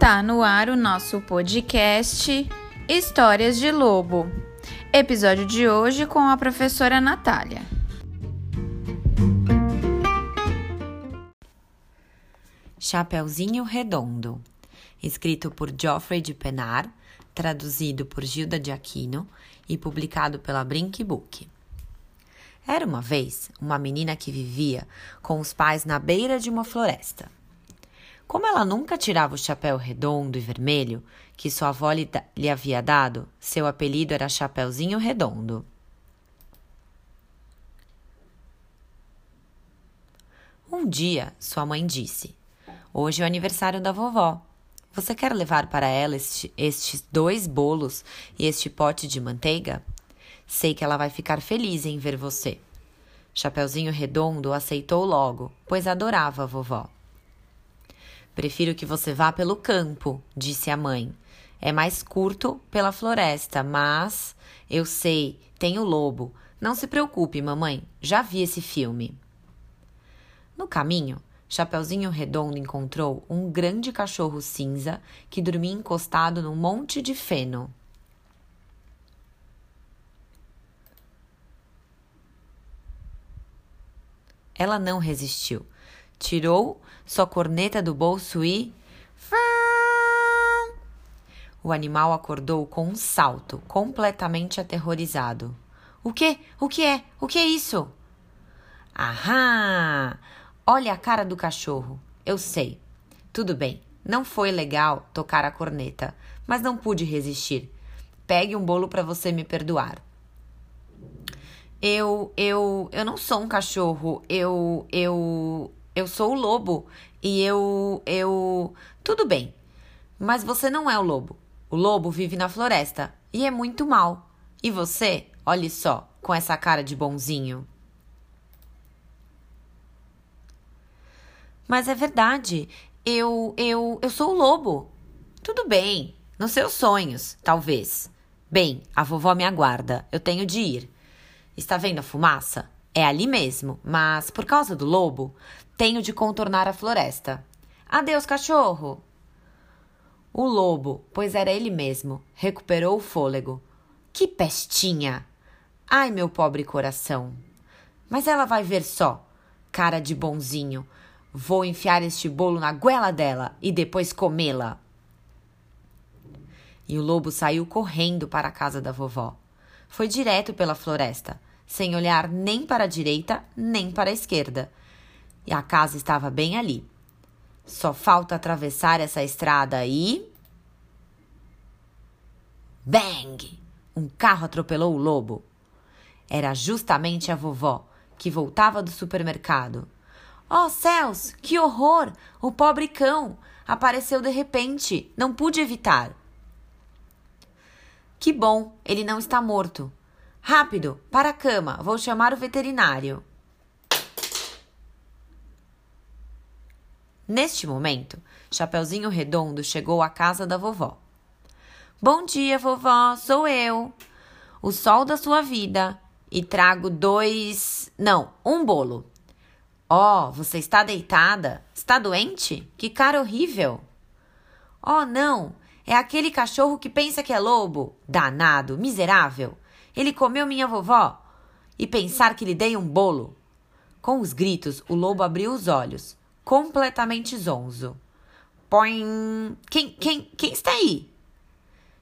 Tá no ar o nosso podcast Histórias de Lobo. Episódio de hoje com a professora Natália. Chapeuzinho Redondo, escrito por Geoffrey de Penar, traduzido por Gilda de Aquino e publicado pela Brink Book. Era uma vez uma menina que vivia com os pais na beira de uma floresta. Como ela nunca tirava o chapéu redondo e vermelho que sua avó lhe, lhe havia dado, seu apelido era Chapeuzinho Redondo. Um dia, sua mãe disse: Hoje é o aniversário da vovó. Você quer levar para ela este, estes dois bolos e este pote de manteiga? Sei que ela vai ficar feliz em ver você. Chapeuzinho Redondo aceitou logo, pois adorava a vovó. Prefiro que você vá pelo campo, disse a mãe. É mais curto pela floresta, mas eu sei, tem o lobo. Não se preocupe, mamãe, já vi esse filme. No caminho, Chapeuzinho Redondo encontrou um grande cachorro cinza que dormia encostado num monte de feno. Ela não resistiu. Tirou sua corneta do bolso e. O animal acordou com um salto, completamente aterrorizado. O que? O que é? O que é isso? Ahá! Olha a cara do cachorro. Eu sei. Tudo bem. Não foi legal tocar a corneta, mas não pude resistir. Pegue um bolo para você me perdoar. Eu, eu, eu não sou um cachorro. Eu, eu, eu sou o lobo. E eu, eu. Tudo bem. Mas você não é o lobo. O lobo vive na floresta e é muito mal. E você, olhe só, com essa cara de bonzinho. Mas é verdade. Eu, eu, eu sou o lobo. Tudo bem. Nos seus sonhos, talvez. Bem, a vovó me aguarda. Eu tenho de ir. Está vendo a fumaça? É ali mesmo, mas por causa do lobo, tenho de contornar a floresta. Adeus, cachorro! O lobo, pois era ele mesmo, recuperou o fôlego. Que pestinha! Ai, meu pobre coração! Mas ela vai ver só, cara de bonzinho. Vou enfiar este bolo na goela dela e depois comê-la. E o lobo saiu correndo para a casa da vovó. Foi direto pela floresta sem olhar nem para a direita nem para a esquerda. E a casa estava bem ali. Só falta atravessar essa estrada e. Bang! Um carro atropelou o lobo. Era justamente a vovó, que voltava do supermercado. Oh céus, que horror! O pobre cão apareceu de repente. Não pude evitar. Que bom, ele não está morto. Rápido, para a cama, vou chamar o veterinário. Neste momento, Chapeuzinho Redondo chegou à casa da vovó. Bom dia, vovó, sou eu, o sol da sua vida, e trago dois. Não, um bolo. Oh, você está deitada? Está doente? Que cara horrível! Oh, não! É aquele cachorro que pensa que é lobo! Danado, miserável! Ele comeu minha vovó! E pensar que lhe dei um bolo! Com os gritos, o lobo abriu os olhos, completamente zonzo. Põe. Quem, quem, quem está aí?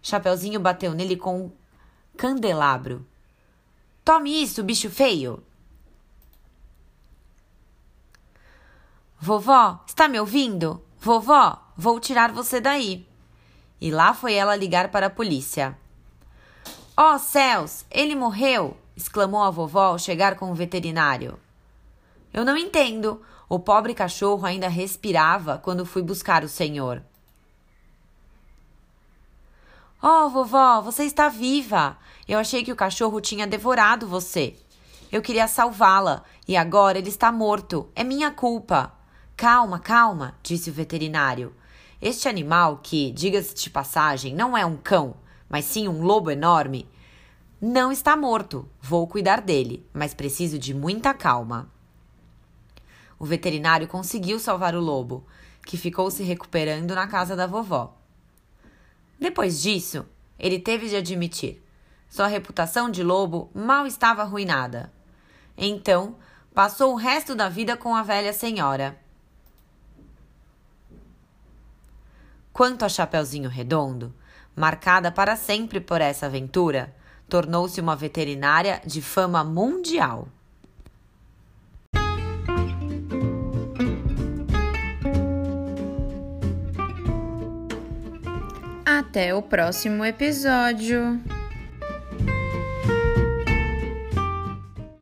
Chapeuzinho bateu nele com um candelabro. Tome isso, bicho feio! Vovó, está me ouvindo? Vovó, vou tirar você daí. E lá foi ela ligar para a polícia. Oh céus, ele morreu! exclamou a vovó ao chegar com o veterinário. Eu não entendo. O pobre cachorro ainda respirava quando fui buscar o senhor. Oh, vovó, você está viva! Eu achei que o cachorro tinha devorado você. Eu queria salvá-la e agora ele está morto. É minha culpa. Calma, calma, disse o veterinário. Este animal, que, diga-se de passagem, não é um cão, mas sim um lobo enorme, não está morto. Vou cuidar dele, mas preciso de muita calma. O veterinário conseguiu salvar o lobo, que ficou se recuperando na casa da vovó. Depois disso, ele teve de admitir: sua reputação de lobo mal estava arruinada. Então, passou o resto da vida com a velha senhora. Quanto a Chapeuzinho Redondo, marcada para sempre por essa aventura, tornou-se uma veterinária de fama mundial. Até o próximo episódio!